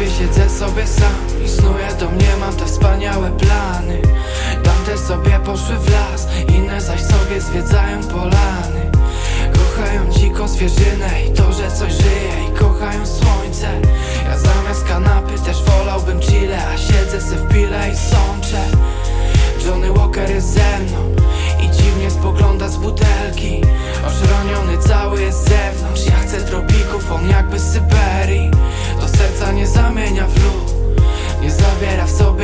sklepie siedzę sobie sam I snuję do mnie, mam te wspaniałe plany. Tamte sobie poszły w las Inne zaś sobie zwiedzają polany. Kochają dziko zwierzynę i to, że coś żyje I kochają słońce. Ja zamiast kanapy też wolałbym chile A siedzę se w pile i sączę. Johnny Walker jest ze mną I dziwnie spogląda z butelki.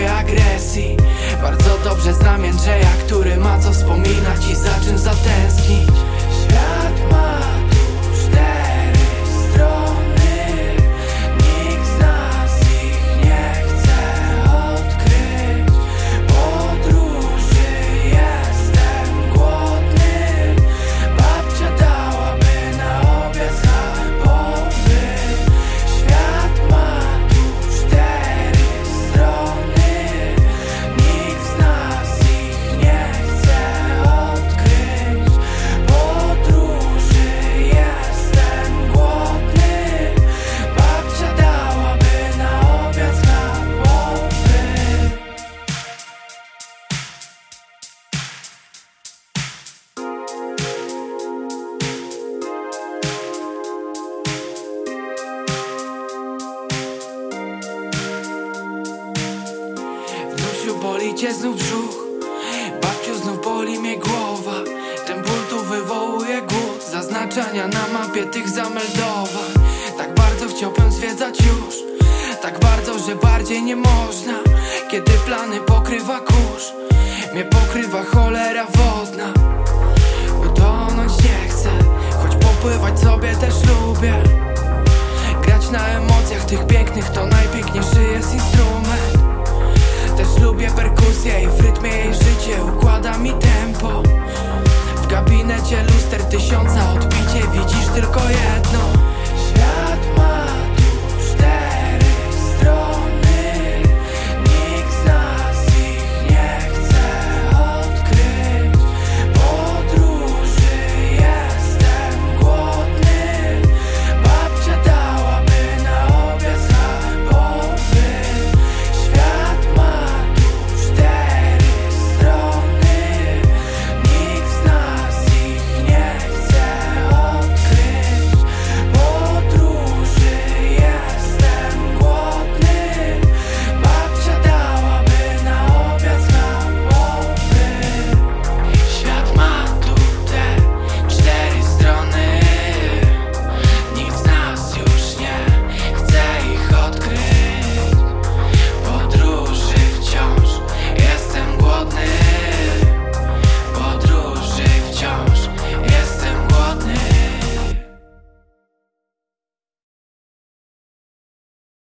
Agresji. Bardzo dobrze znam Jędrzeja, który ma co wspominać i za czym zatęsknić boli cię znów brzuch. Babciu znów boli mnie głowa. Ten ból tu wywołuje głód Zaznaczenia na mapie tych zameldowań. Tak bardzo chciałbym zwiedzać już. Tak bardzo, że bardziej nie można Kiedy plany pokrywa kurz. Mnie pokrywa cholera wodna. Utonąć nie chcę Choć popływać sobie też lubię. Grać na emocjach tych pięknych to najpiękniejszy jest instrument perkusję i w rytmie jej życie układa mi tempo. W gabinecie luster tysiąca